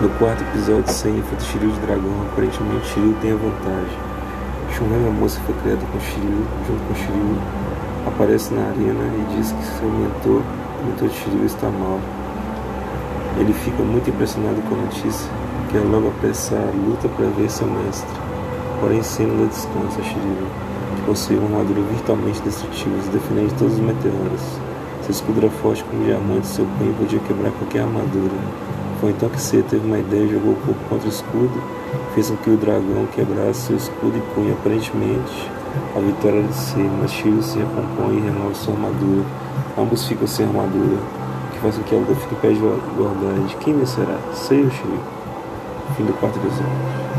No quarto episódio, sem enfrenta Shiryu de dragão, aparentemente Shiryu tem a vantagem. Shunrei, a moça foi criada com Shiryu, junto com Shiryu, aparece na arena e diz que seu mentor, o mentor de Shiryu, está mal. Ele fica muito impressionado com a notícia, que é logo apressar a luta para ver seu mestre. Porém, Senna descansa Shiryu, que possui uma armadura virtualmente destrutiva, defendendo todos os meteoros. Seu escudo era forte como diamante, seu punho podia quebrar qualquer armadura. Foi então que C teve uma ideia jogou o corpo contra o escudo, fez com que o dragão quebrasse seu escudo e punha aparentemente a vitória de C, mas Shiryu se recompõe e renova sua armadura. Ambos ficam sem armadura, que faz com que a luta fique pé de igualdade. Quem vencerá? C ou Shiryu? Fim do quarto episódio.